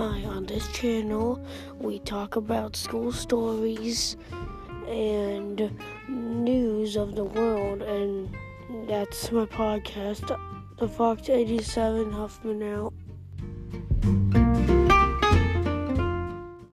Hi, on this channel, we talk about school stories and news of the world, and that's my podcast, The Fox 87 Huffman Out.